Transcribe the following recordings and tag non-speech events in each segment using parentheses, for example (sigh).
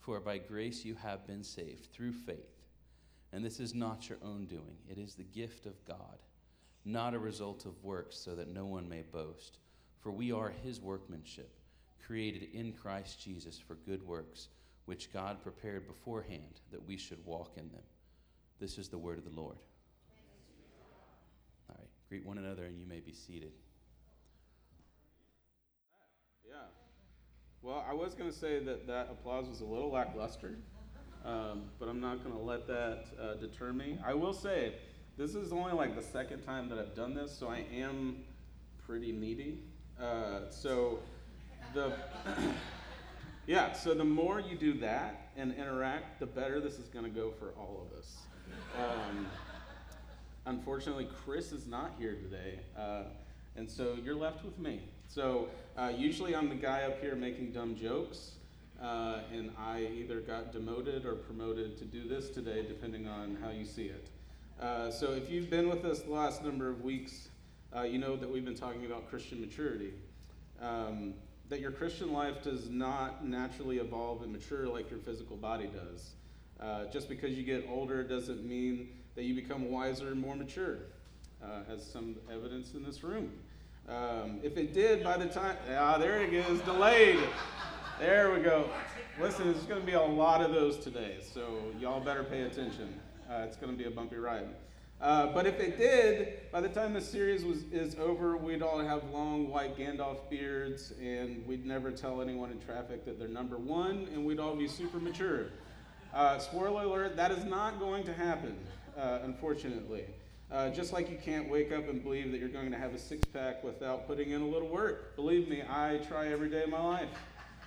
For by grace you have been saved through faith. And this is not your own doing, it is the gift of God, not a result of works, so that no one may boast. For we are his workmanship, created in Christ Jesus for good works, which God prepared beforehand that we should walk in them. This is the word of the Lord. All right, greet one another, and you may be seated. Yeah. Well, I was going to say that that applause was a little lackluster, um, but I'm not going to let that uh, deter me. I will say, this is only like the second time that I've done this, so I am pretty needy. Uh, so the (coughs) yeah, so the more you do that and interact, the better this is going to go for all of us. Um, unfortunately, Chris is not here today, uh, and so you're left with me. So uh, usually I'm the guy up here making dumb jokes, uh, and I either got demoted or promoted to do this today, depending on how you see it. Uh, so if you've been with us the last number of weeks, uh, you know that we've been talking about Christian maturity. Um, that your Christian life does not naturally evolve and mature like your physical body does. Uh, just because you get older doesn't mean that you become wiser and more mature, uh, as some evidence in this room. Um, if it did by the time, ah, there it is, delayed. There we go. Listen, there's going to be a lot of those today, so y'all better pay attention. Uh, it's going to be a bumpy ride. Uh, but if it did, by the time the series was is over, we'd all have long white Gandalf beards, and we'd never tell anyone in traffic that they're number one, and we'd all be super mature. Uh, spoiler alert: that is not going to happen, uh, unfortunately. Uh, just like you can't wake up and believe that you're going to have a six pack without putting in a little work. Believe me, I try every day of my life.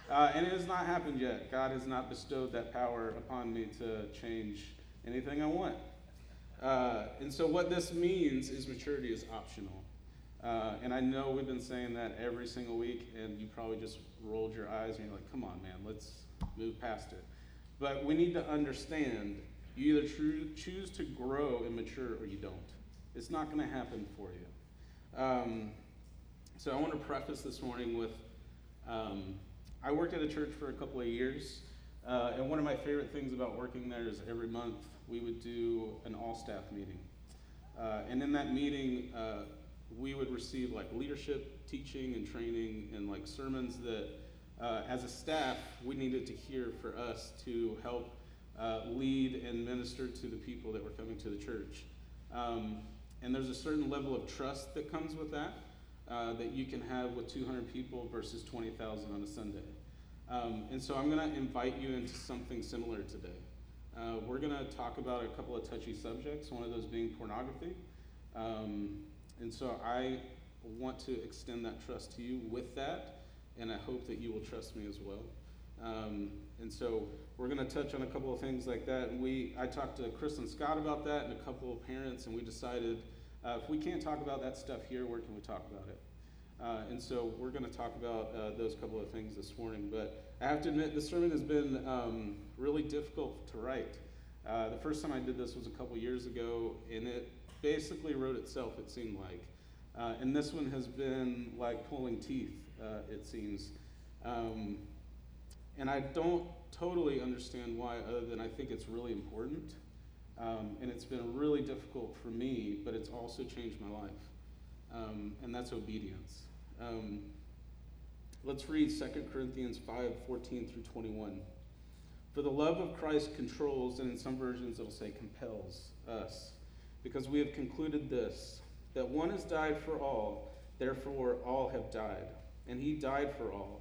Uh, and it has not happened yet. God has not bestowed that power upon me to change anything I want. Uh, and so, what this means is maturity is optional. Uh, and I know we've been saying that every single week, and you probably just rolled your eyes and you're like, come on, man, let's move past it. But we need to understand you either choose to grow and mature or you don't. It's not going to happen for you. Um, so, I want to preface this morning with um, I worked at a church for a couple of years. Uh, and one of my favorite things about working there is every month we would do an all staff meeting. Uh, and in that meeting, uh, we would receive like leadership teaching and training and like sermons that uh, as a staff we needed to hear for us to help uh, lead and minister to the people that were coming to the church. Um, and there's a certain level of trust that comes with that uh, that you can have with 200 people versus 20,000 on a Sunday. Um, and so I'm going to invite you into something similar today. Uh, we're going to talk about a couple of touchy subjects, one of those being pornography. Um, and so I want to extend that trust to you with that, and I hope that you will trust me as well. Um, and so we're going to touch on a couple of things like that. And we, I talked to Chris and Scott about that, and a couple of parents, and we decided uh, if we can't talk about that stuff here, where can we talk about it? Uh, and so we're going to talk about uh, those couple of things this morning. But I have to admit, this sermon has been um, really difficult to write. Uh, the first time I did this was a couple years ago, and it basically wrote itself, it seemed like. Uh, and this one has been like pulling teeth, uh, it seems. Um, and I don't totally understand why, other than I think it's really important. Um, and it's been really difficult for me, but it's also changed my life. Um, and that's obedience. Um, let's read 2 Corinthians 5 14 through 21. For the love of Christ controls, and in some versions it'll say compels us, because we have concluded this that one has died for all, therefore all have died. And he died for all,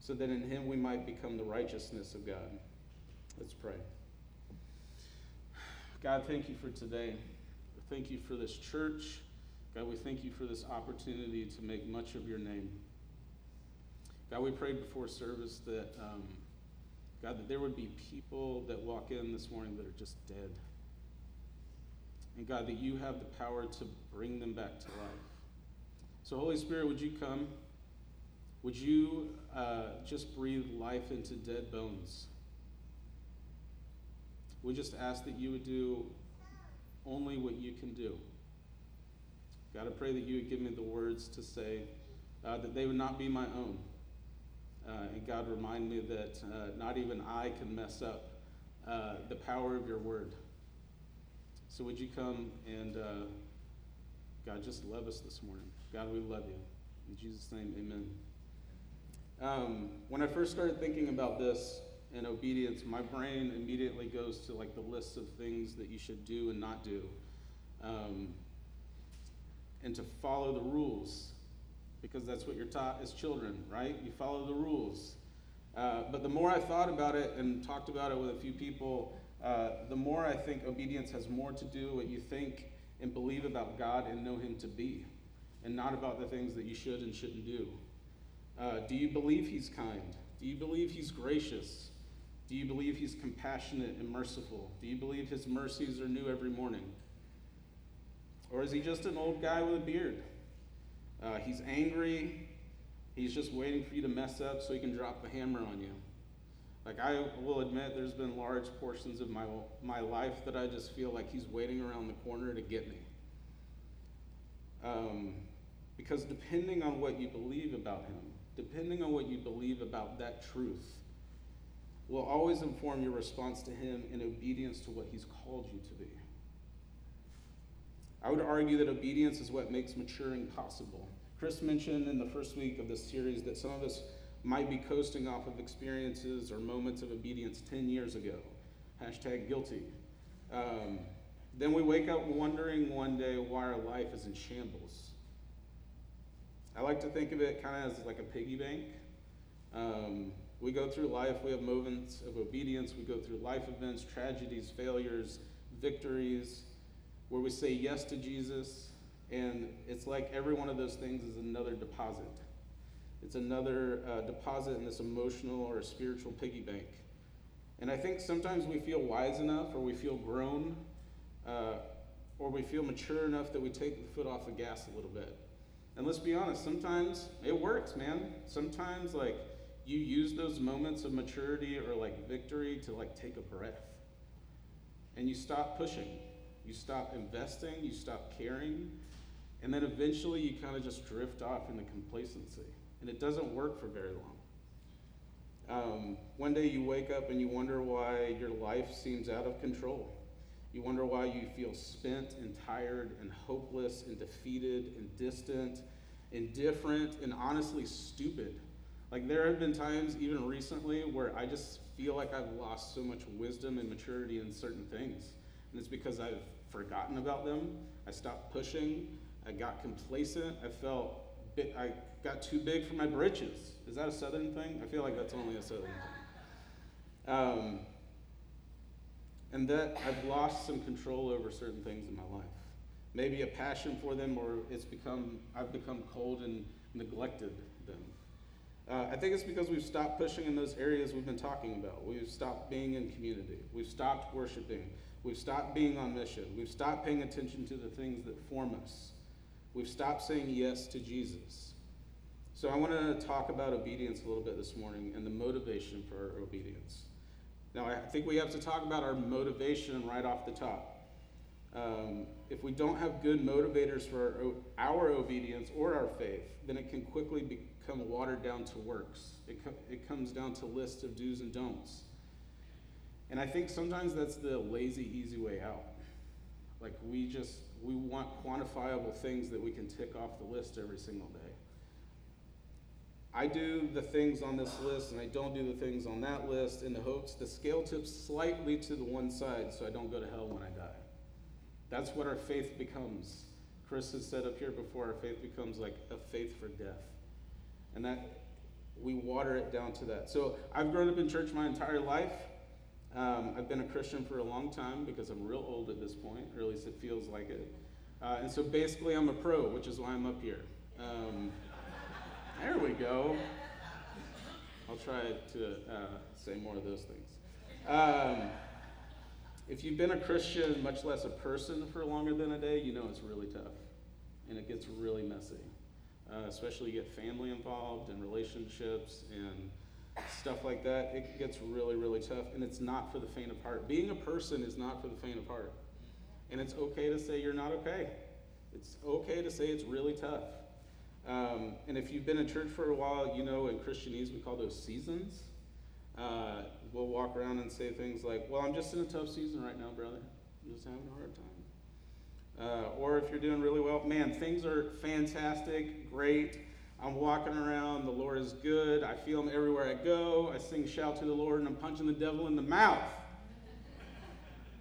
so that in him we might become the righteousness of God. Let's pray. God, thank you for today. Thank you for this church. God, we thank you for this opportunity to make much of your name. God, we prayed before service that, um, God, that there would be people that walk in this morning that are just dead. And God, that you have the power to bring them back to life. So, Holy Spirit, would you come? Would you uh, just breathe life into dead bones? We just ask that you would do only what you can do. God, I pray that you would give me the words to say, uh, that they would not be my own. Uh, and God, remind me that uh, not even I can mess up uh, the power of your word. So would you come and, uh, God, just love us this morning. God, we love you. In Jesus' name, amen. Um, when I first started thinking about this and obedience, my brain immediately goes to like the list of things that you should do and not do. Um, and to follow the rules because that's what you're taught as children, right? You follow the rules. Uh, but the more I thought about it and talked about it with a few people, uh, the more I think obedience has more to do what you think and believe about God and know Him to be, and not about the things that you should and shouldn't do. Uh, do you believe He's kind? Do you believe He's gracious? Do you believe He's compassionate and merciful? Do you believe His mercies are new every morning? Or is He just an old guy with a beard? Uh, he's angry. He's just waiting for you to mess up so he can drop the hammer on you. Like, I will admit, there's been large portions of my, my life that I just feel like he's waiting around the corner to get me. Um, because depending on what you believe about him, depending on what you believe about that truth, will always inform your response to him in obedience to what he's called you to be. I would argue that obedience is what makes maturing possible. Chris mentioned in the first week of this series that some of us might be coasting off of experiences or moments of obedience 10 years ago. Hashtag guilty. Um, then we wake up wondering one day why our life is in shambles. I like to think of it kind of as like a piggy bank. Um, we go through life, we have moments of obedience, we go through life events, tragedies, failures, victories, where we say yes to Jesus, and it's like every one of those things is another deposit. It's another uh, deposit in this emotional or spiritual piggy bank. And I think sometimes we feel wise enough, or we feel grown, uh, or we feel mature enough that we take the foot off the gas a little bit. And let's be honest, sometimes it works, man. Sometimes, like, you use those moments of maturity or like victory to like take a breath. And you stop pushing you stop investing, you stop caring, and then eventually you kind of just drift off into complacency. And it doesn't work for very long. Um, one day you wake up and you wonder why your life seems out of control. You wonder why you feel spent and tired and hopeless and defeated and distant, indifferent, and honestly stupid. Like there have been times, even recently, where I just feel like I've lost so much wisdom and maturity in certain things. And it's because I've forgotten about them. I stopped pushing. I got complacent. I felt I got too big for my britches. Is that a southern thing? I feel like that's only a southern thing. Um, and that I've lost some control over certain things in my life. maybe a passion for them, or it's become, I've become cold and neglected them. Uh, I think it's because we've stopped pushing in those areas we've been talking about. We've stopped being in community. We've stopped worshiping. We've stopped being on mission. We've stopped paying attention to the things that form us. We've stopped saying yes to Jesus. So I want to talk about obedience a little bit this morning and the motivation for our obedience. Now, I think we have to talk about our motivation right off the top. Um, if we don't have good motivators for our, our, obedience or our faith, then it can quickly become watered down to works. It, co- it comes down to lists of do's and don'ts. And I think sometimes that's the lazy, easy way out. Like we just, we want quantifiable things that we can tick off the list every single day. I do the things on this list and I don't do the things on that list in the hopes the scale tips slightly to the one side so I don't go to hell when I die. That's what our faith becomes. Chris has said up here before our faith becomes like a faith for death. And that we water it down to that. So I've grown up in church my entire life. Um, I've been a Christian for a long time because I'm real old at this point, or at least it feels like it. Uh, and so basically, I'm a pro, which is why I'm up here. Um, there we go. I'll try to uh, say more of those things. Um, if you've been a Christian, much less a person, for longer than a day, you know it's really tough. And it gets really messy. Uh, especially you get family involved and relationships and stuff like that. It gets really, really tough. And it's not for the faint of heart. Being a person is not for the faint of heart. And it's okay to say you're not okay. It's okay to say it's really tough. Um, and if you've been in church for a while, you know in Christianese we call those seasons. Uh, we'll walk around and say things like, Well, I'm just in a tough season right now, brother. I'm just having a hard time. Uh, or if you're doing really well, man, things are fantastic, great. I'm walking around, the Lord is good. I feel Him everywhere I go. I sing shout to the Lord, and I'm punching the devil in the mouth.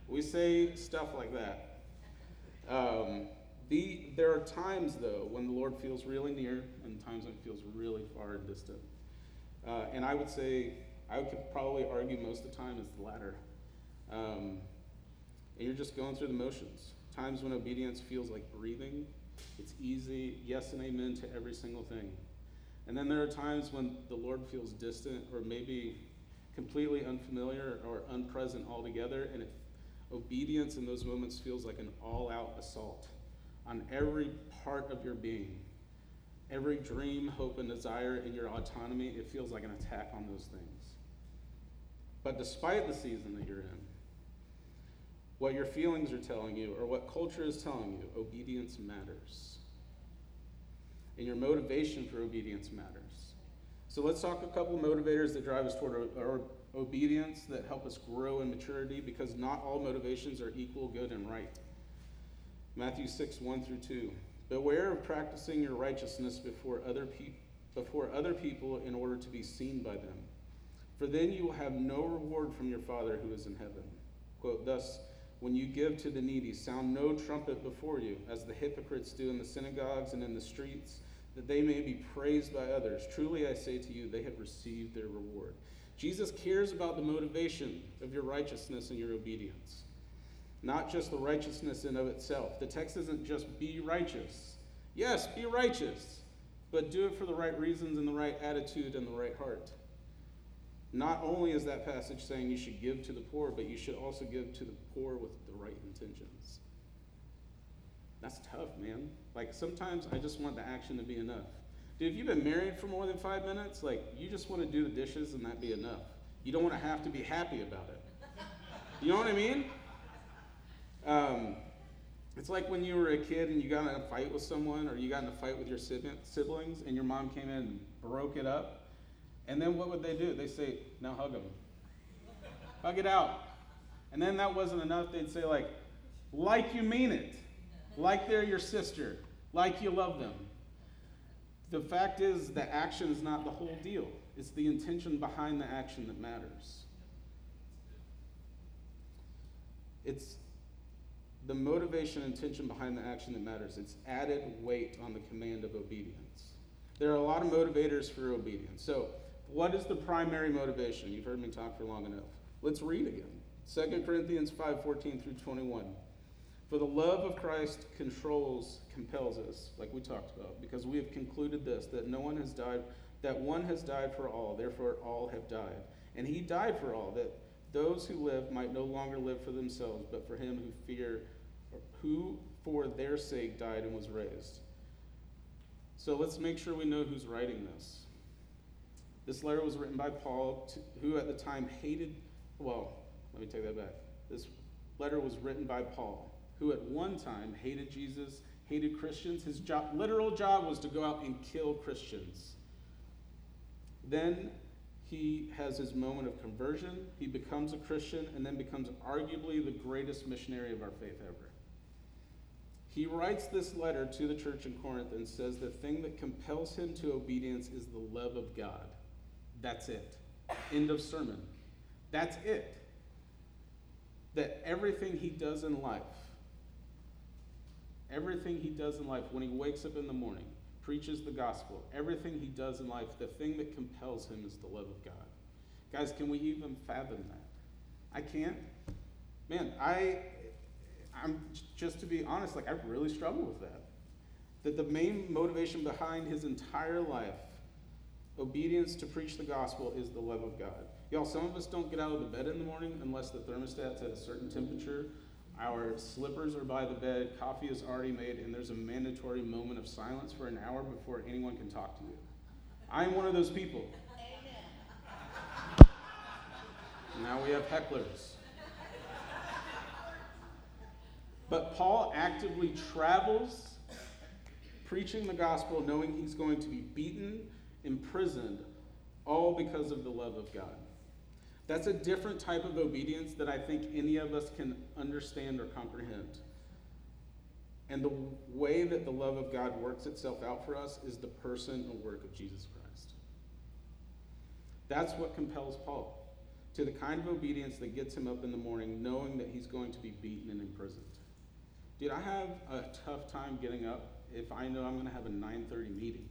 we say stuff like that. Um, the, there are times, though, when the Lord feels really near and times when it feels really far and distant. Uh, and I would say I could probably argue most of the time it's the latter. Um, and you're just going through the motions. Times when obedience feels like breathing, it's easy, yes and amen to every single thing. And then there are times when the Lord feels distant or maybe completely unfamiliar or unpresent altogether, and it, obedience in those moments feels like an all out assault on every part of your being. Every dream, hope, and desire in your autonomy, it feels like an attack on those things. But despite the season that you're in, what your feelings are telling you or what culture is telling you, obedience matters. And your motivation for obedience matters. So let's talk a couple motivators that drive us toward our obedience that help us grow in maturity because not all motivations are equal, good, and right. Matthew 6, 1 through 2. Beware of practicing your righteousness before other, pe- before other people in order to be seen by them for then you will have no reward from your Father who is in heaven. Quote, Thus, when you give to the needy, sound no trumpet before you, as the hypocrites do in the synagogues and in the streets, that they may be praised by others. Truly I say to you, they have received their reward. Jesus cares about the motivation of your righteousness and your obedience, not just the righteousness in of itself. The text isn't just be righteous. Yes, be righteous, but do it for the right reasons and the right attitude and the right heart. Not only is that passage saying you should give to the poor, but you should also give to the poor with the right intentions. That's tough, man. Like sometimes I just want the action to be enough. Dude, if you've been married for more than five minutes, like you just want to do the dishes and that be enough. You don't want to have to be happy about it. You know what I mean? Um, it's like when you were a kid and you got in a fight with someone or you got in a fight with your siblings and your mom came in and broke it up and then what would they do? They say, now hug them. hug it out. And then that wasn't enough. They'd say, like, like you mean it, like they're your sister, like you love them. The fact is, the action is not the whole deal, it's the intention behind the action that matters. It's the motivation and intention behind the action that matters. It's added weight on the command of obedience. There are a lot of motivators for obedience. So, what is the primary motivation? You've heard me talk for long enough. Let's read again. 2 Corinthians 5:14 through 21. For the love of Christ controls, compels us, like we talked about, because we have concluded this that no one has died, that one has died for all, therefore all have died. And he died for all, that those who live might no longer live for themselves, but for him who fear, who for their sake died and was raised. So let's make sure we know who's writing this. This letter was written by Paul, to, who at the time hated, well, let me take that back. This letter was written by Paul, who at one time hated Jesus, hated Christians. His job, literal job was to go out and kill Christians. Then he has his moment of conversion. He becomes a Christian and then becomes arguably the greatest missionary of our faith ever. He writes this letter to the church in Corinth and says the thing that compels him to obedience is the love of God. That's it. End of sermon. That's it. That everything he does in life, everything he does in life, when he wakes up in the morning, preaches the gospel, everything he does in life, the thing that compels him is the love of God. Guys, can we even fathom that? I can't. Man, I I'm just to be honest, like I really struggle with that. That the main motivation behind his entire life, obedience to preach the gospel, is the love of God. Y'all, some of us don't get out of the bed in the morning unless the thermostat's at a certain temperature. Our slippers are by the bed, coffee is already made, and there's a mandatory moment of silence for an hour before anyone can talk to you. I'm one of those people. Now we have hecklers. But Paul actively travels preaching the gospel, knowing he's going to be beaten, imprisoned, all because of the love of God. That's a different type of obedience that I think any of us can understand or comprehend. And the way that the love of God works itself out for us is the person and work of Jesus Christ. That's what compels Paul to the kind of obedience that gets him up in the morning knowing that he's going to be beaten and imprisoned. Dude, I have a tough time getting up if I know I'm going to have a 9:30 meeting.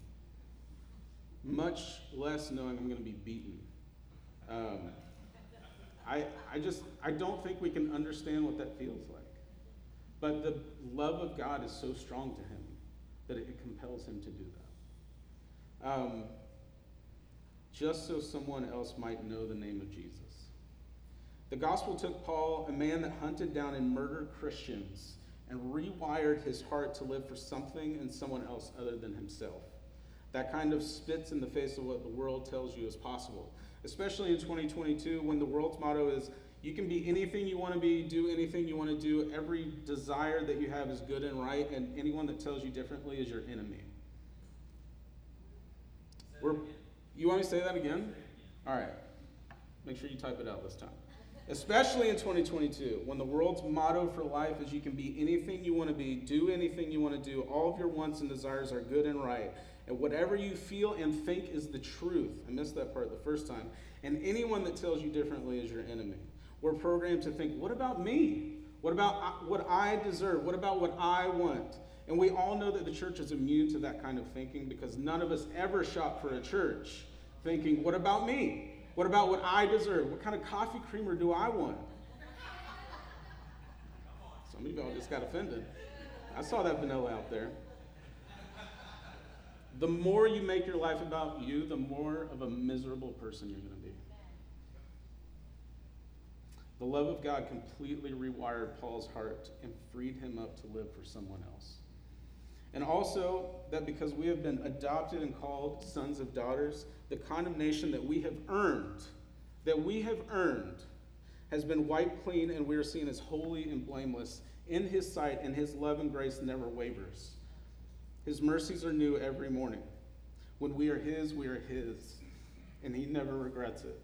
Much less knowing I'm going to be beaten. Um, I, I just I don't think we can understand what that feels like. But the love of God is so strong to him that it compels him to do that. Um, just so someone else might know the name of Jesus. The gospel took Paul, a man that hunted down and murdered Christians, and rewired his heart to live for something and someone else other than himself. That kind of spits in the face of what the world tells you is possible, especially in 2022 when the world's motto is you can be anything you want to be, do anything you want to do. Every desire that you have is good and right, and anyone that tells you differently is your enemy. You want me to say that again? All right. Make sure you type it out this time especially in 2022, when the world's motto for life is you can be anything you want to be, do anything you want to do, all of your wants and desires are good and right, and whatever you feel and think is the truth. I missed that part the first time. And anyone that tells you differently is your enemy. We're programmed to think, what about me? What about uh, what I deserve? What about what I want? And we all know that the church is immune to that kind of thinking because none of us ever shop for a church thinking, what about me? What about what I deserve? What kind of coffee creamer do I want? Some of y'all just got offended. I saw that vanilla out there. The more you make your life about you, the more of a miserable person you're going to be. The love of God completely rewired Paul's heart and freed him up to live for someone else. And also that because we have been adopted and called sons of daughters, the condemnation that we have earned, that we have earned, has been wiped clean, and we are seen as holy and blameless in His sight, and His love and grace never wavers. His mercies are new every morning. When we are His, we are His, and He never regrets it.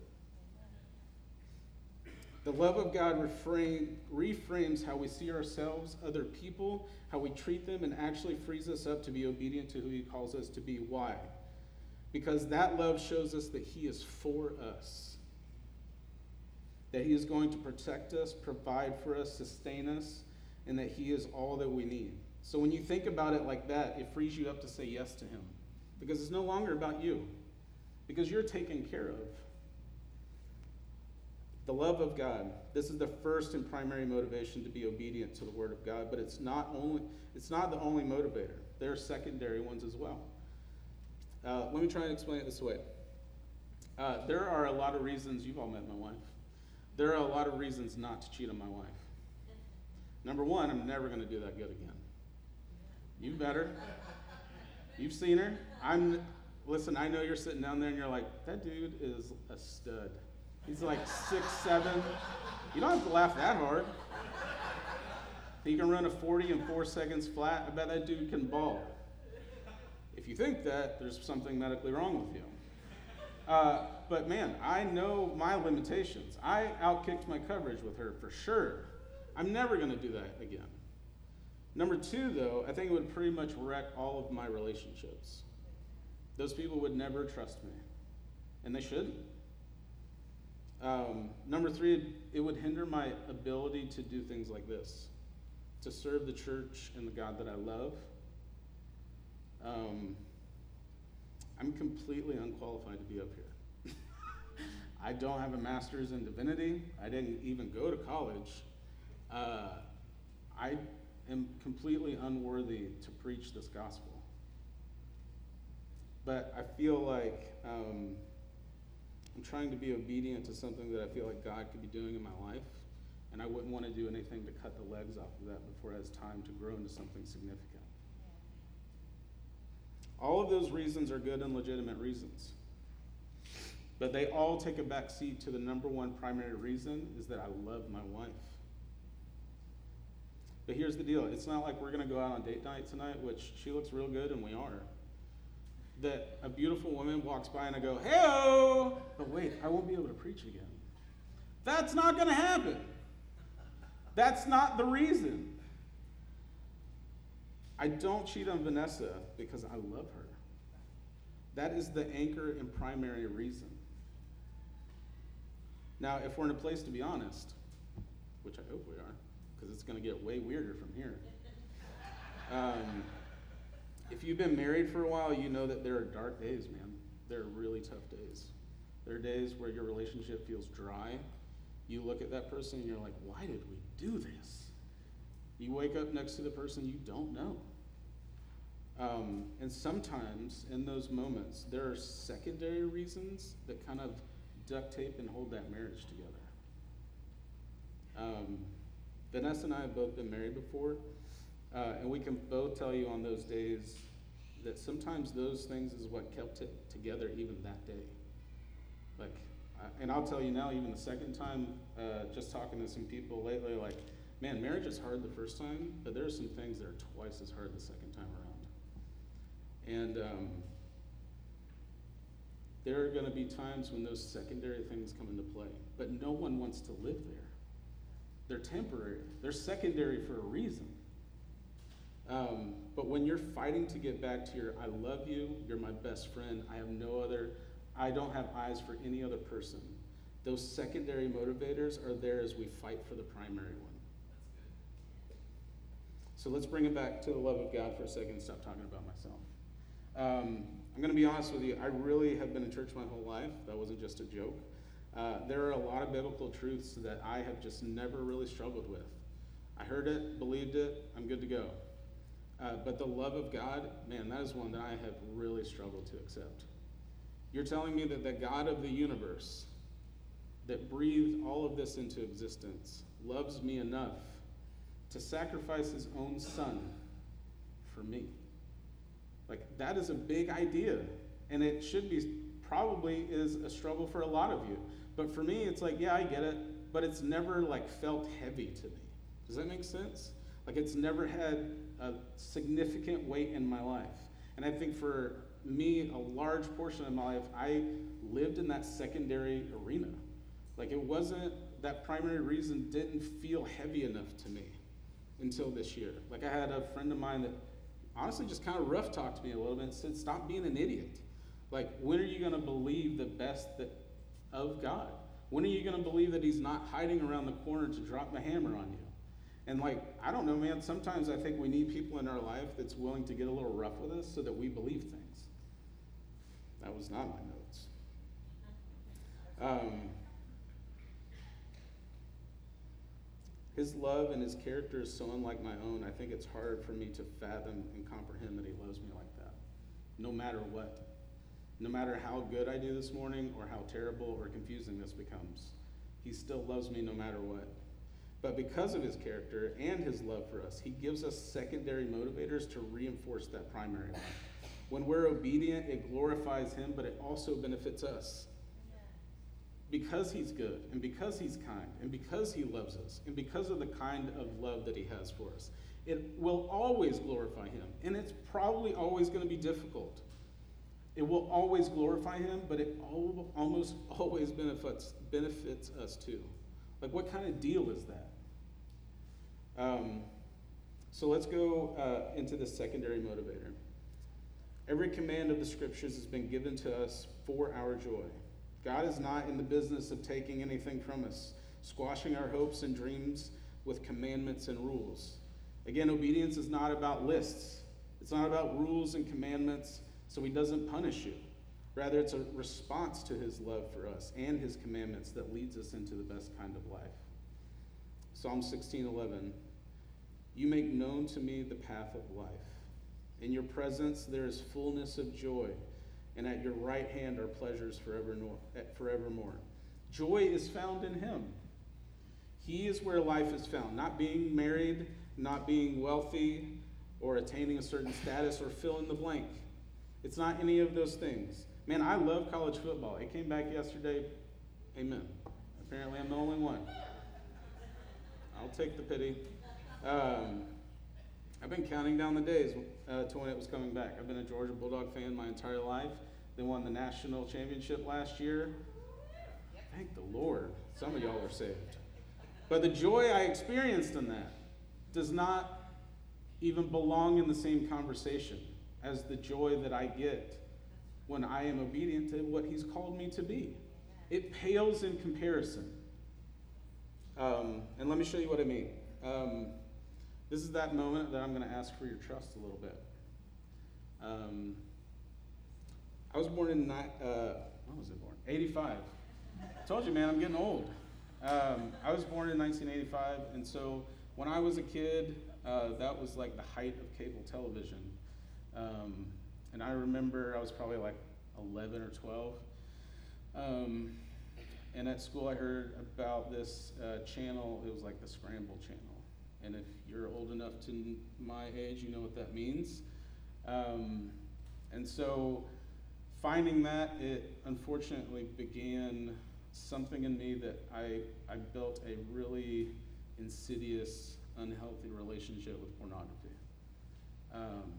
The love of God reframe, reframes how we see ourselves, other people, how we treat them, and actually frees us up to be obedient to who He calls us to be. Why? Because that love shows us that He is for us, that He is going to protect us, provide for us, sustain us, and that He is all that we need. So when you think about it like that, it frees you up to say yes to Him. Because it's no longer about you, because you're taken care of. The love of God. This is the first and primary motivation to be obedient to the word of God, but it's not only it's not the only motivator. There are secondary ones as well. Uh, let me try and explain it this way. Uh, there are a lot of reasons, you've all met my wife. There are a lot of reasons not to cheat on my wife. Number one, I'm never going to do that good again. You better. You've seen her. I'm, listen, I know you're sitting down there and you're like, that dude is a stud. He's like six, seven. You don't have to laugh that hard. He can run a 40 in four seconds flat. I bet that dude can ball. If you think that, there's something medically wrong with you. Uh, but man, I know my limitations. I outkicked my coverage with her for sure. I'm never going to do that again. Number two, though, I think it would pretty much wreck all of my relationships. Those people would never trust me, and they shouldn't. Um, number three, it would hinder my ability to do things like this to serve the church and the God that I love. Um, I'm completely unqualified to be up here. (laughs) I don't have a master's in divinity. I didn't even go to college. Uh, I am completely unworthy to preach this gospel. But I feel like um, I'm trying to be obedient to something that I feel like God could be doing in my life. And I wouldn't want to do anything to cut the legs off of that before it has time to grow into something significant. All of those reasons are good and legitimate reasons. But they all take a back seat to the number one primary reason is that I love my wife. But here's the deal it's not like we're going to go out on date night tonight, which she looks real good and we are. That a beautiful woman walks by and I go, hey, but wait, I won't be able to preach again. That's not going to happen. That's not the reason. I don't cheat on Vanessa because I love her. That is the anchor and primary reason. Now, if we're in a place to be honest, which I hope we are, because it's going to get way weirder from here. (laughs) Um, if you've been married for a while, you know that there are dark days, man. There are really tough days. There are days where your relationship feels dry. You look at that person and you're like, why did we do this? You wake up next to the person you don't know. Um, and sometimes in those moments, there are secondary reasons that kind of duct tape and hold that marriage together. Um, Vanessa and I have both been married before, uh, and we can both tell you on those days that sometimes those things is what kept it together even that day. Like, and I'll tell you now, even the second time, uh, just talking to some people lately, like, man, marriage is hard the first time, but there are some things that are twice as hard the second time around. And um, there are going to be times when those secondary things come into play, but no one wants to live there. They're temporary, they're secondary for a reason. Um, but when you're fighting to get back to your, I love you, you're my best friend, I have no other, I don't have eyes for any other person, those secondary motivators are there as we fight for the primary one. So let's bring it back to the love of God for a second and stop talking about myself. Um, I'm going to be honest with you, I really have been in church my whole life. That wasn't just a joke. Uh, there are a lot of biblical truths that I have just never really struggled with. I heard it, believed it, I'm good to go. Uh, but the love of God, man, that is one that I have really struggled to accept. You're telling me that the God of the universe, that breathed all of this into existence, loves me enough to sacrifice his own son for me. Like, that is a big idea. And it should be, probably is a struggle for a lot of you. But for me, it's like, yeah, I get it, but it's never like felt heavy to me. Does that make sense? Like, it's never had a significant weight in my life. And I think for me, a large portion of my life, I lived in that secondary arena. Like, it wasn't, that primary reason didn't feel heavy enough to me until this year. Like, I had a friend of mine that honestly just kind of rough talked to me a little bit and said, Stop being an idiot. Like, when are you going to believe the best that, of God? When are you going to believe that He's not hiding around the corner to drop the hammer on you? And, like, I don't know, man, sometimes I think we need people in our life that's willing to get a little rough with us so that we believe things. That was not my notes. Um, His love and his character is so unlike my own, I think it's hard for me to fathom and comprehend that he loves me like that, no matter what. No matter how good I do this morning or how terrible or confusing this becomes, he still loves me no matter what. But because of his character and his love for us, he gives us secondary motivators to reinforce that primary one. When we're obedient, it glorifies him, but it also benefits us because he's good and because he's kind and because he loves us and because of the kind of love that he has for us. It will always glorify him, and it's probably always going to be difficult. It will always glorify him, but it almost always benefits, benefits us too. Like, what kind of deal is that? Um, so let's go uh, into the secondary motivator. Every command of the scriptures has been given to us for our joy. God is not in the business of taking anything from us, squashing our hopes and dreams with commandments and rules. Again, obedience is not about lists, it's not about rules and commandments, so He doesn't punish you. Rather, it's a response to His love for us and His commandments that leads us into the best kind of life. Psalm 16:11 You make known to me the path of life. In your presence there is fullness of joy and at your right hand are pleasures eh, forevermore. Joy is found in him. He is where life is found, not being married, not being wealthy, or attaining a certain status, or fill in the blank. It's not any of those things. Man, I love college football. It came back yesterday. Amen. Apparently, I'm the only one. I'll take the pity. Um, I've been counting down the days uh, to when it was coming back. I've been a Georgia Bulldog fan my entire life. They won the national championship last year. Thank the Lord. Some of y'all are saved. But the joy I experienced in that does not even belong in the same conversation as the joy that I get when I am obedient to what He's called me to be. It pales in comparison. Um, and let me show you what I mean. Um, this is that moment that I'm going to ask for your trust a little bit. Um, I was born in, uh, when was I born? 85. I told you, man, I'm getting old. Um, I was born in 1985, and so when I was a kid, uh, that was like the height of cable television. Um, and I remember I was probably like 11 or 12. Um, and at school, I heard about this uh, channel. It was like the Scramble Channel. And if you're old enough to my age, you know what that means. Um, and so finding that, it unfortunately began something in me that I, I built a really insidious, unhealthy relationship with pornography. Um,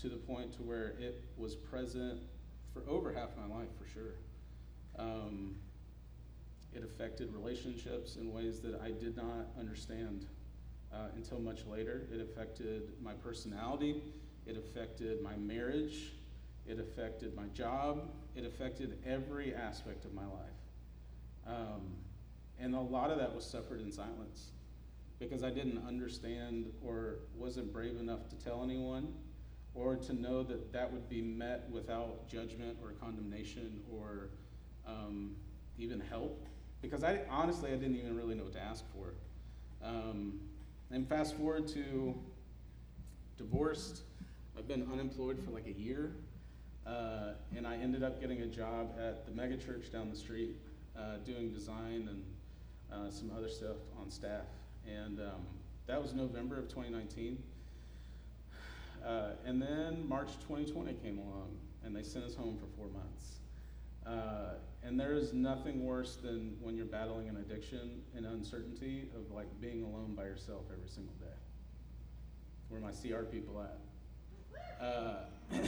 to the point to where it was present for over half my life, for sure. Um, it affected relationships in ways that I did not understand uh, until much later. It affected my personality, it affected my marriage, it affected my job, it affected every aspect of my life. Um, and a lot of that was suffered in silence because I didn't understand or wasn't brave enough to tell anyone or to know that that would be met without judgment or condemnation or um, even help because I honestly I didn't even really know what to ask for. Um, and fast forward to divorced. I've been unemployed for like a year. Uh, and I ended up getting a job at the megachurch down the street uh, doing design and uh, some other stuff on staff. And um, that was November of 2019. Uh, and then March 2020 came along and they sent us home for four months. Uh, and there is nothing worse than when you're battling an addiction and uncertainty of like being alone by yourself every single day. Where my CR people at? Uh, (clears throat)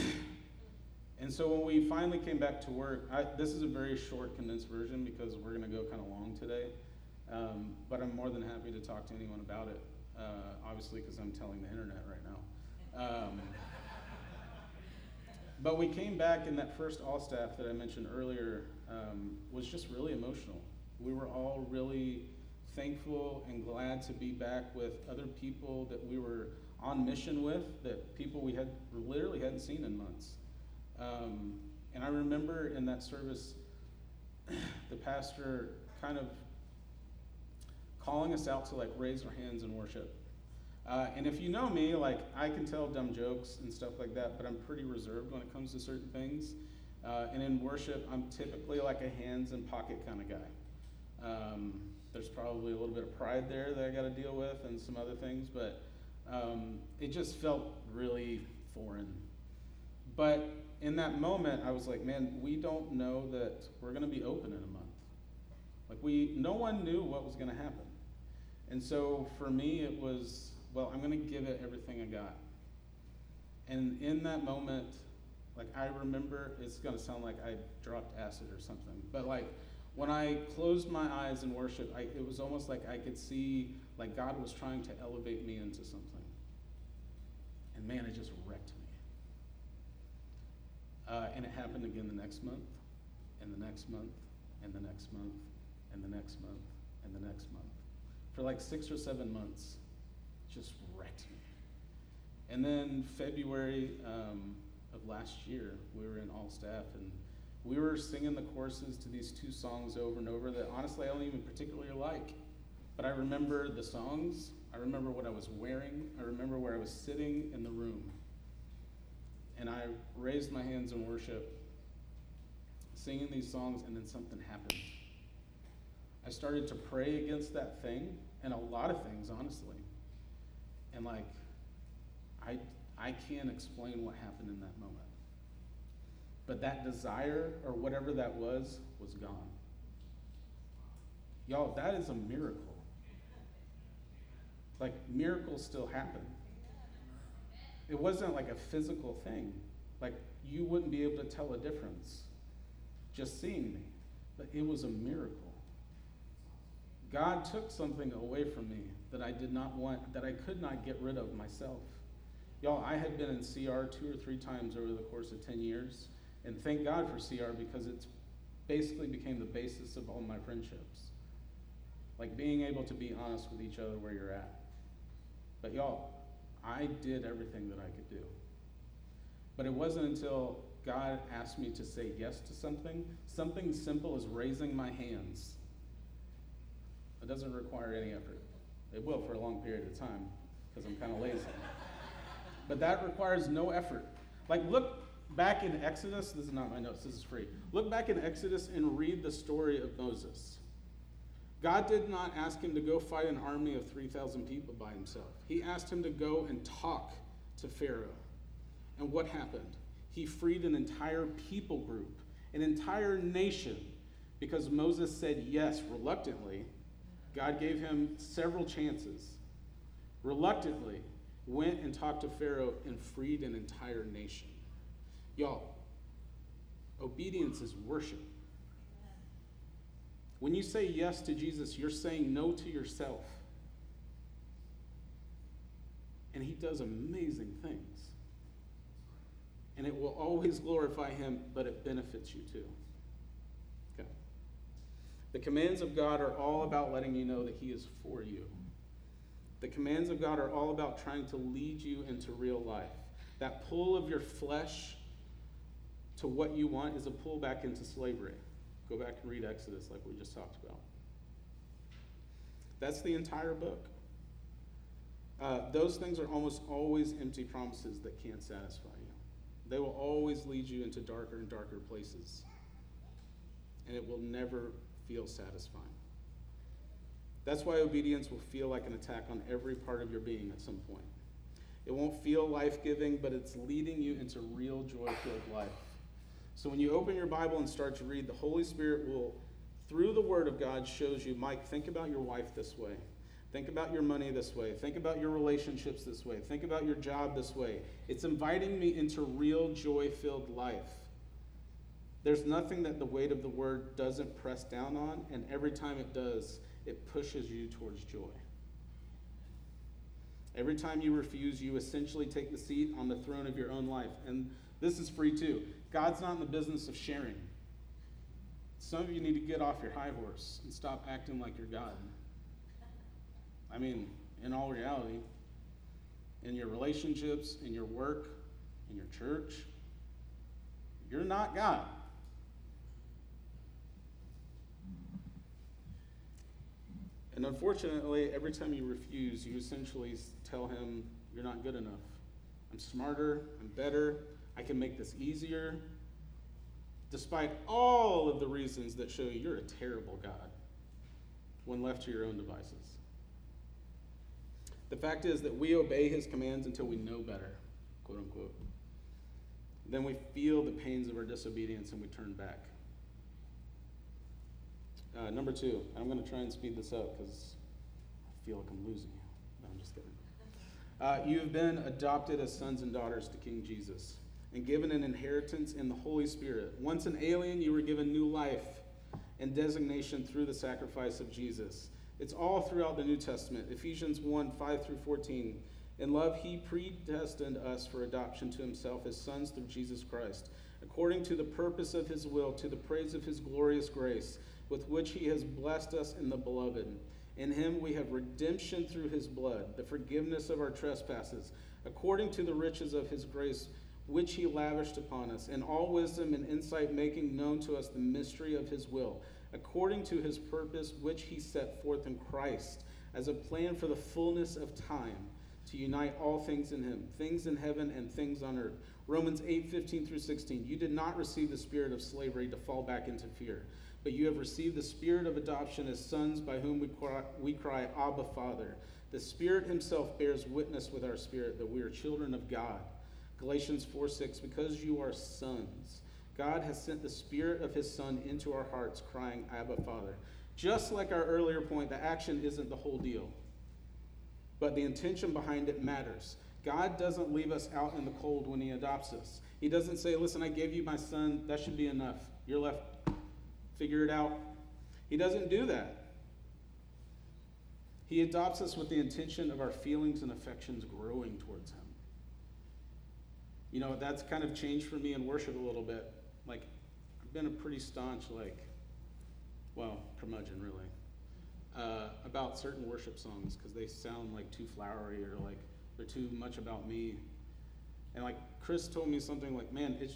and so when we finally came back to work, I, this is a very short, condensed version because we're going to go kind of long today. Um, but I'm more than happy to talk to anyone about it, uh, obviously, because I'm telling the internet right now. Um, but we came back, and that first all staff that I mentioned earlier um, was just really emotional. We were all really thankful and glad to be back with other people that we were on mission with, that people we had literally hadn't seen in months. Um, and I remember in that service, (clears throat) the pastor kind of calling us out to like raise our hands in worship. Uh, and if you know me, like I can tell dumb jokes and stuff like that, but I'm pretty reserved when it comes to certain things. Uh, and in worship, I'm typically like a hands and pocket kind of guy. Um, there's probably a little bit of pride there that I got to deal with and some other things, but um, it just felt really foreign. But in that moment, I was like, man, we don't know that we're going to be open in a month. Like we, no one knew what was going to happen. And so for me, it was, well, I'm going to give it everything I got. And in that moment, like I remember, it's going to sound like I dropped acid or something, but like when I closed my eyes in worship, I, it was almost like I could see like God was trying to elevate me into something. And man, it just wrecked me. Uh, and it happened again the next month, and the next month, and the next month, and the next month, and the next month. For like six or seven months, just wrecked me. And then February um, of last year, we were in all staff, and we were singing the choruses to these two songs over and over that honestly I don't even particularly like. But I remember the songs, I remember what I was wearing, I remember where I was sitting in the room. And I raised my hands in worship, singing these songs, and then something happened. I started to pray against that thing, and a lot of things, honestly. And like, I, I can't explain what happened in that moment. But that desire, or whatever that was, was gone. Y'all, that is a miracle. Like, miracles still happen. It wasn't like a physical thing. Like, you wouldn't be able to tell a difference just seeing me. But it was a miracle. God took something away from me that I did not want, that I could not get rid of myself. Y'all, I had been in CR two or three times over the course of 10 years. And thank God for CR because it's basically became the basis of all my friendships. Like being able to be honest with each other where you're at. But y'all, I did everything that I could do. But it wasn't until God asked me to say yes to something, something simple as raising my hands. It doesn't require any effort. It will for a long period of time because I'm kind of lazy. but that requires no effort. Like, look back in Exodus. This is not my notes, this is free. Look back in Exodus and read the story of Moses. God did not ask him to go fight an army of 3,000 people by himself. He asked him to go and talk to Pharaoh. And what happened? He freed an entire people group, an entire nation, because Moses said yes reluctantly. God gave him several chances. Reluctantly, went and talked to Pharaoh and freed an entire nation. Y'all, obedience is worship. When you say yes to Jesus, you're saying no to yourself. And he does amazing things. And it will always glorify him, but it benefits you too. The commands of God are all about letting you know that he is for you. The commands of God are all about trying to lead you into real life. That pull of your flesh to what you want is a pull back into slavery. Go back and read Exodus like we just talked about. That's the entire book. Uh, those things are almost always empty promises that can't satisfy you. They will always lead you into darker and darker places. And it will never feel satisfying. That's why obedience will feel like an attack on every part of your being at some point. It won't feel life giving, but it's leading you into real joy filled life. So when you open your Bible and start to read, the Holy Spirit will, through the Word of God, shows you, Mike, think about your wife this way. Think about your money this way. Think about your relationships this way. Think about your job this way. It's inviting me into real joy filled life. There's nothing that the weight of the Word doesn't press down on, and every time it does, it pushes you towards joy. Every time you refuse, you essentially take the seat on the throne of your own life. And this is free too. God's not in the business of sharing. Some of you need to get off your high horse and stop acting like you're God. I mean, in all reality, in your relationships, in your work, in your church, you're not God. And unfortunately, every time you refuse, you essentially tell him, You're not good enough. I'm smarter, I'm better, I can make this easier. Despite all of the reasons that show you you're a terrible God when left to your own devices. The fact is that we obey his commands until we know better, quote unquote. Then we feel the pains of our disobedience and we turn back. Uh, number two, I'm going to try and speed this up because I feel like I'm losing you. No, I'm just kidding. Uh, you have been adopted as sons and daughters to King Jesus and given an inheritance in the Holy Spirit. Once an alien, you were given new life and designation through the sacrifice of Jesus. It's all throughout the New Testament. Ephesians 1 5 through 14. In love, he predestined us for adoption to himself as sons through Jesus Christ, according to the purpose of his will, to the praise of his glorious grace, with which he has blessed us in the beloved. In him we have redemption through his blood, the forgiveness of our trespasses, according to the riches of his grace, which he lavished upon us, in all wisdom and insight, making known to us the mystery of his will, according to his purpose, which he set forth in Christ, as a plan for the fullness of time to unite all things in him, things in heaven and things on earth. Romans 8, 15 through 16. You did not receive the spirit of slavery to fall back into fear, but you have received the spirit of adoption as sons by whom we cry, we cry Abba, Father. The Spirit himself bears witness with our spirit that we are children of God. Galatians 4, 6. Because you are sons, God has sent the Spirit of his Son into our hearts, crying, Abba, Father. Just like our earlier point, the action isn't the whole deal but the intention behind it matters. God doesn't leave us out in the cold when He adopts us. He doesn't say, Listen, I gave you my son, that should be enough. You're left, figure it out. He doesn't do that. He adopts us with the intention of our feelings and affections growing towards Him. You know, that's kind of changed for me in worship a little bit. Like, I've been a pretty staunch, like, well, curmudgeon, really uh, about certain worship songs because they sound like too flowery or like they're too much about me. And like Chris told me something like, man, it's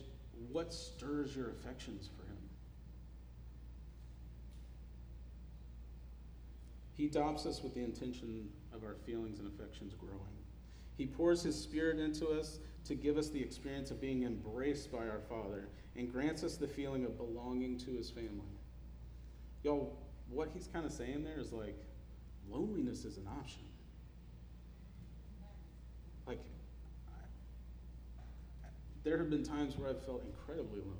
what stirs your affections for him? He adopts us with the intention of our feelings and affections growing. He pours his spirit into us to give us the experience of being embraced by our Father and grants us the feeling of belonging to his family. Y'all, what he's kind of saying there is like, loneliness is an option. Like, I, there have been times where I've felt incredibly lonely.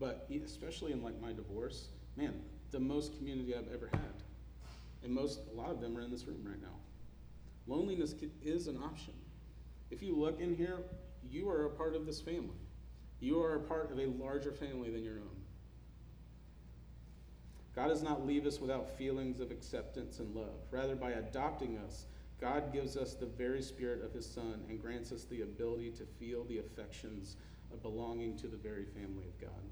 But especially in like my divorce, man, the most community I've ever had. And most, a lot of them are in this room right now. Loneliness is an option. If you look in here, you are a part of this family. You are a part of a larger family than your own. God does not leave us without feelings of acceptance and love. Rather, by adopting us, God gives us the very spirit of his Son and grants us the ability to feel the affections of belonging to the very family of God.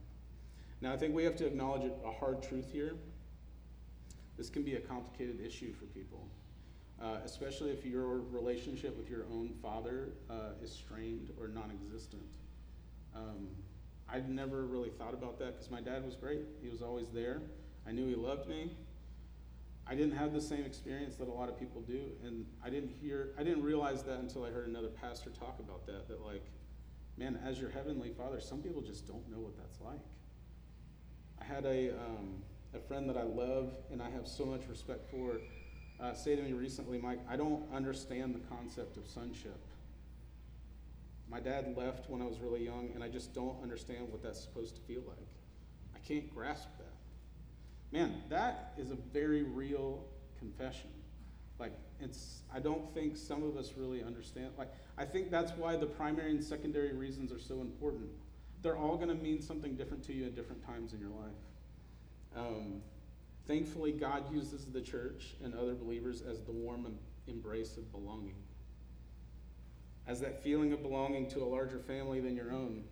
Now, I think we have to acknowledge a hard truth here. This can be a complicated issue for people, uh, especially if your relationship with your own father uh, is strained or non existent. Um, I'd never really thought about that because my dad was great, he was always there. I knew he loved me. I didn't have the same experience that a lot of people do, and I didn't hear, I didn't realize that until I heard another pastor talk about that. That like, man, as your heavenly Father, some people just don't know what that's like. I had a um, a friend that I love and I have so much respect for uh, say to me recently, Mike, I don't understand the concept of sonship. My dad left when I was really young, and I just don't understand what that's supposed to feel like. I can't grasp that. Man, that is a very real confession. Like, it's, I don't think some of us really understand. Like, I think that's why the primary and secondary reasons are so important. They're all going to mean something different to you at different times in your life. Um, thankfully, God uses the church and other believers as the warm embrace of belonging, as that feeling of belonging to a larger family than your own.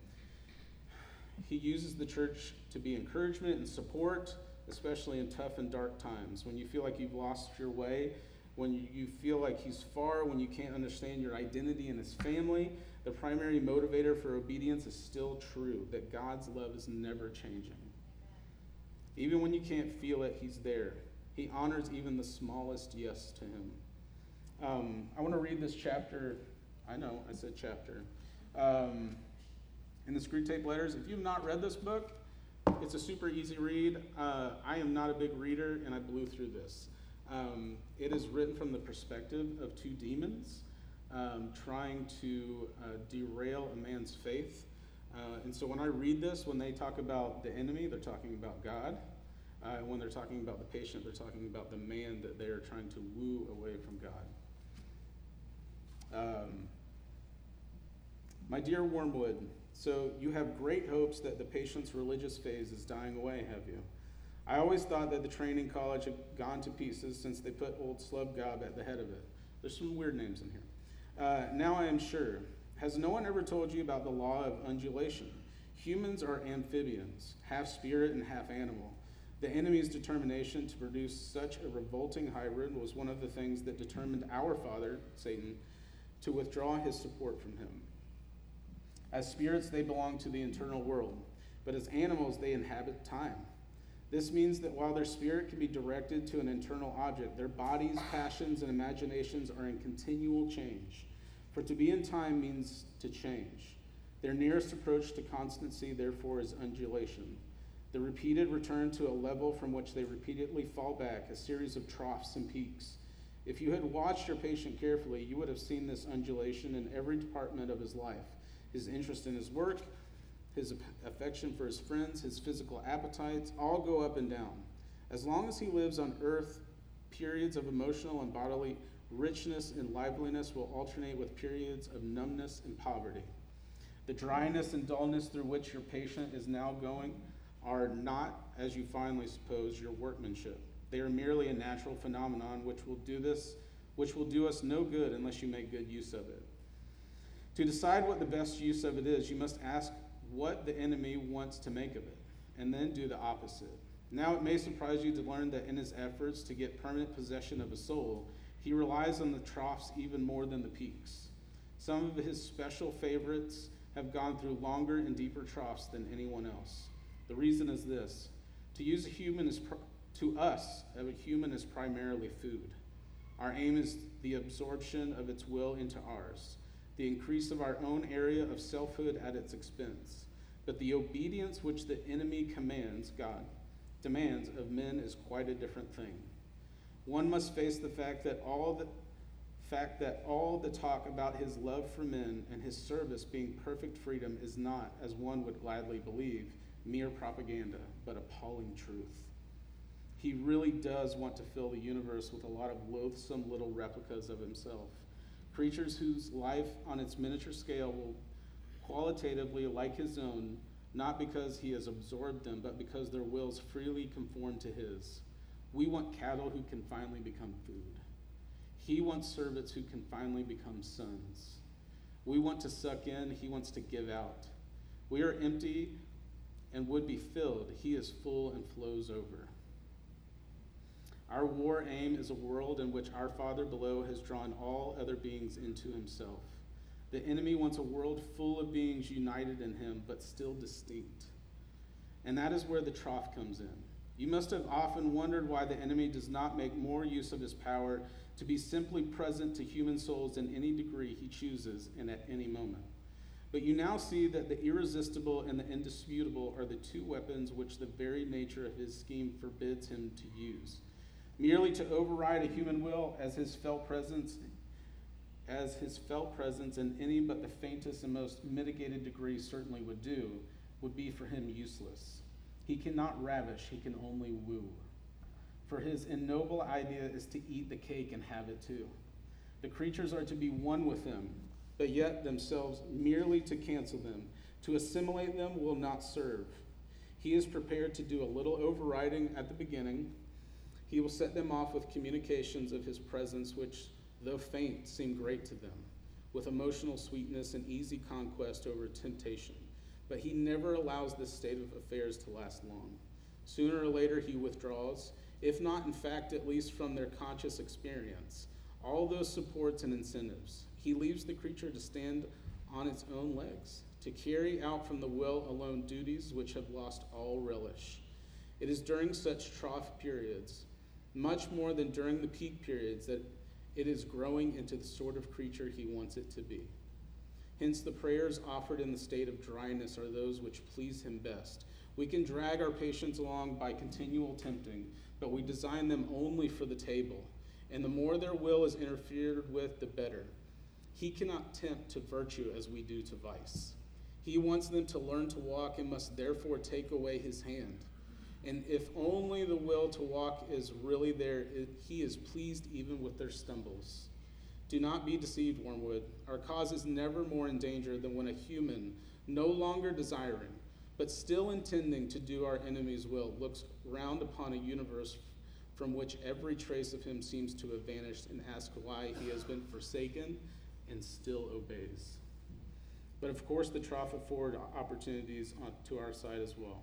He uses the church to be encouragement and support especially in tough and dark times, when you feel like you've lost your way, when you feel like he's far, when you can't understand your identity in his family, the primary motivator for obedience is still true that God's love is never changing. Even when you can't feel it, He's there. He honors even the smallest yes to Him. Um, I want to read this chapter. I know, I said chapter. Um, in the Screwtape Letters. If you've not read this book, it's a super easy read. Uh, I am not a big reader, and I blew through this. Um, it is written from the perspective of two demons um, trying to uh, derail a man's faith. Uh, and so when I read this, when they talk about the enemy, they're talking about God. Uh, when they're talking about the patient, they're talking about the man that they are trying to woo away from God. Um, my dear Wormwood, so you have great hopes that the patient's religious phase is dying away, have you? I always thought that the training college had gone to pieces since they put old Slubgob at the head of it. There's some weird names in here. Uh, now I am sure. Has no one ever told you about the law of undulation? Humans are amphibians, half spirit and half animal. The enemy's determination to produce such a revolting hybrid was one of the things that determined our father, Satan, to withdraw his support from him. As spirits, they belong to the internal world, but as animals, they inhabit time. This means that while their spirit can be directed to an internal object, their bodies, passions, and imaginations are in continual change. For to be in time means to change. Their nearest approach to constancy, therefore, is undulation. The repeated return to a level from which they repeatedly fall back, a series of troughs and peaks. If you had watched your patient carefully, you would have seen this undulation in every department of his life his interest in his work, his affection for his friends, his physical appetites, all go up and down. As long as he lives on earth, periods of emotional and bodily richness and liveliness will alternate with periods of numbness and poverty. The dryness and dullness through which your patient is now going are not, as you finally suppose, your workmanship. They are merely a natural phenomenon which will do this, which will do us no good unless you make good use of it. To decide what the best use of it is, you must ask what the enemy wants to make of it, and then do the opposite. Now, it may surprise you to learn that in his efforts to get permanent possession of a soul, he relies on the troughs even more than the peaks. Some of his special favorites have gone through longer and deeper troughs than anyone else. The reason is this to use a human is pr- to us, a human is primarily food. Our aim is the absorption of its will into ours the increase of our own area of selfhood at its expense. But the obedience which the enemy commands, God, demands of men is quite a different thing. One must face the fact that all the fact that all the talk about his love for men and his service being perfect freedom is not, as one would gladly believe, mere propaganda, but appalling truth. He really does want to fill the universe with a lot of loathsome little replicas of himself creatures whose life on its miniature scale will qualitatively like his own, not because he has absorbed them, but because their wills freely conform to his. We want cattle who can finally become food. He wants servants who can finally become sons. We want to suck in, he wants to give out. We are empty and would be filled. He is full and flows over. Our war aim is a world in which our Father below has drawn all other beings into himself. The enemy wants a world full of beings united in him, but still distinct. And that is where the trough comes in. You must have often wondered why the enemy does not make more use of his power to be simply present to human souls in any degree he chooses and at any moment. But you now see that the irresistible and the indisputable are the two weapons which the very nature of his scheme forbids him to use. Merely to override a human will as his felt presence, as his felt presence in any but the faintest and most mitigated degree certainly would do, would be for him useless. He cannot ravish, he can only woo. For his ignoble idea is to eat the cake and have it too. The creatures are to be one with him, but yet themselves merely to cancel them. To assimilate them will not serve. He is prepared to do a little overriding at the beginning he will set them off with communications of his presence, which, though faint, seem great to them, with emotional sweetness and easy conquest over temptation. But he never allows this state of affairs to last long. Sooner or later, he withdraws, if not, in fact, at least from their conscious experience, all those supports and incentives. He leaves the creature to stand on its own legs, to carry out from the will alone duties which have lost all relish It is during such trough periods, much more than during the peak periods, that it is growing into the sort of creature he wants it to be. Hence, the prayers offered in the state of dryness are those which please him best. We can drag our patients along by continual tempting, but we design them only for the table. And the more their will is interfered with, the better. He cannot tempt to virtue as we do to vice. He wants them to learn to walk and must therefore take away his hand. And if only the will to walk is really there, it, he is pleased even with their stumbles. Do not be deceived, Wormwood. Our cause is never more in danger than when a human, no longer desiring, but still intending to do our enemy's will, looks round upon a universe from which every trace of him seems to have vanished and asks why he has been forsaken and still obeys. But of course, the trough afford opportunities on, to our side as well.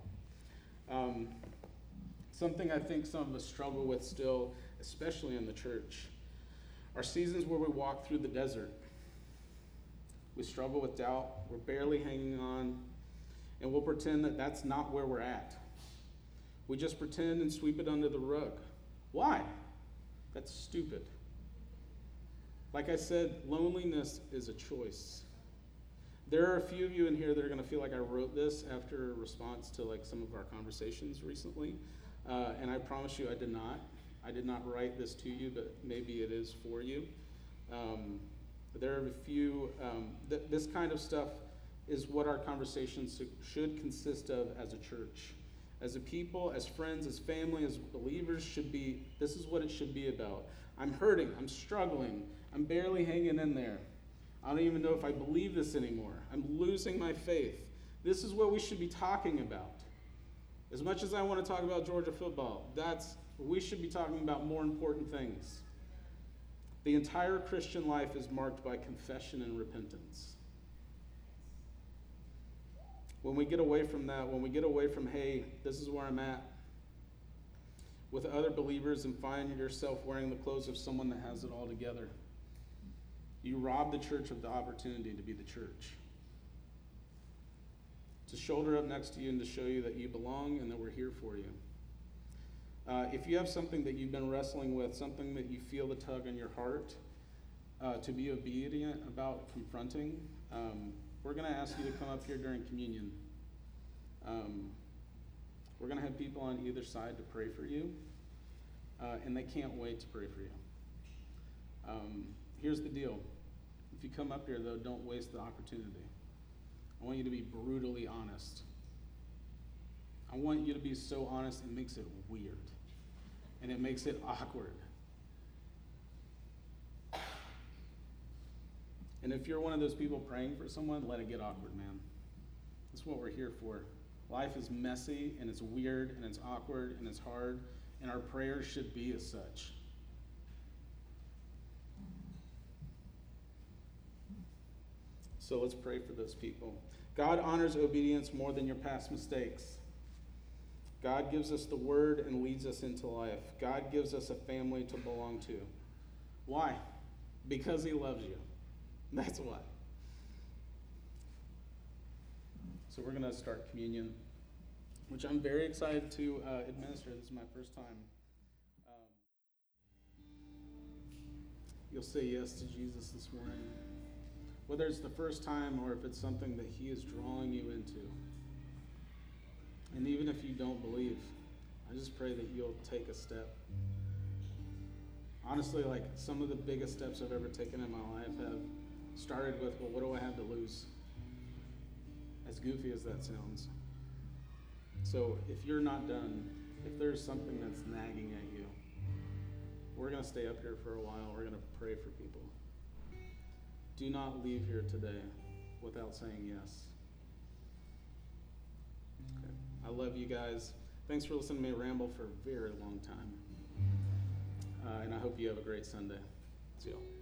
Um, something I think some of us struggle with still, especially in the church, are seasons where we walk through the desert. We struggle with doubt, we're barely hanging on, and we'll pretend that that's not where we're at. We just pretend and sweep it under the rug. Why? That's stupid. Like I said, loneliness is a choice. There are a few of you in here that are going to feel like I wrote this after a response to like some of our conversations recently, uh, and I promise you I did not. I did not write this to you, but maybe it is for you. Um, there are a few. Um, th- this kind of stuff is what our conversations should consist of as a church, as a people, as friends, as family, as believers. Should be. This is what it should be about. I'm hurting. I'm struggling. I'm barely hanging in there. I don't even know if I believe this anymore. I'm losing my faith. This is what we should be talking about. As much as I want to talk about Georgia football, that's we should be talking about more important things. The entire Christian life is marked by confession and repentance. When we get away from that, when we get away from, hey, this is where I'm at, with other believers and find yourself wearing the clothes of someone that has it all together, you rob the church of the opportunity to be the church. To shoulder up next to you and to show you that you belong and that we're here for you. Uh, if you have something that you've been wrestling with, something that you feel the tug in your heart uh, to be obedient about confronting, um, we're going to ask you to come up here during communion. Um, we're going to have people on either side to pray for you, uh, and they can't wait to pray for you. Um, here's the deal if you come up here, though, don't waste the opportunity. I want you to be brutally honest. I want you to be so honest it makes it weird and it makes it awkward. And if you're one of those people praying for someone, let it get awkward, man. That's what we're here for. Life is messy and it's weird and it's awkward and it's hard, and our prayers should be as such. So let's pray for those people. God honors obedience more than your past mistakes. God gives us the word and leads us into life. God gives us a family to belong to. Why? Because he loves you. (laughs) That's why. So we're going to start communion, which I'm very excited to uh, administer. This is my first time. Um, you'll say yes to Jesus this morning whether it's the first time or if it's something that He is drawing you into. And even if you don't believe, I just pray that you'll take a step. Honestly, like some of the biggest steps I've ever taken in my life have started with, well, what do I have to lose? As goofy as that sounds. So if you're not done, if there's something that's nagging at you, we're going to stay up here for a while. We're going to pray for people. Do not leave here today without saying yes. Okay. I love you guys. Thanks for listening to me ramble for a very long time. Uh, and I hope you have a great Sunday. See y'all.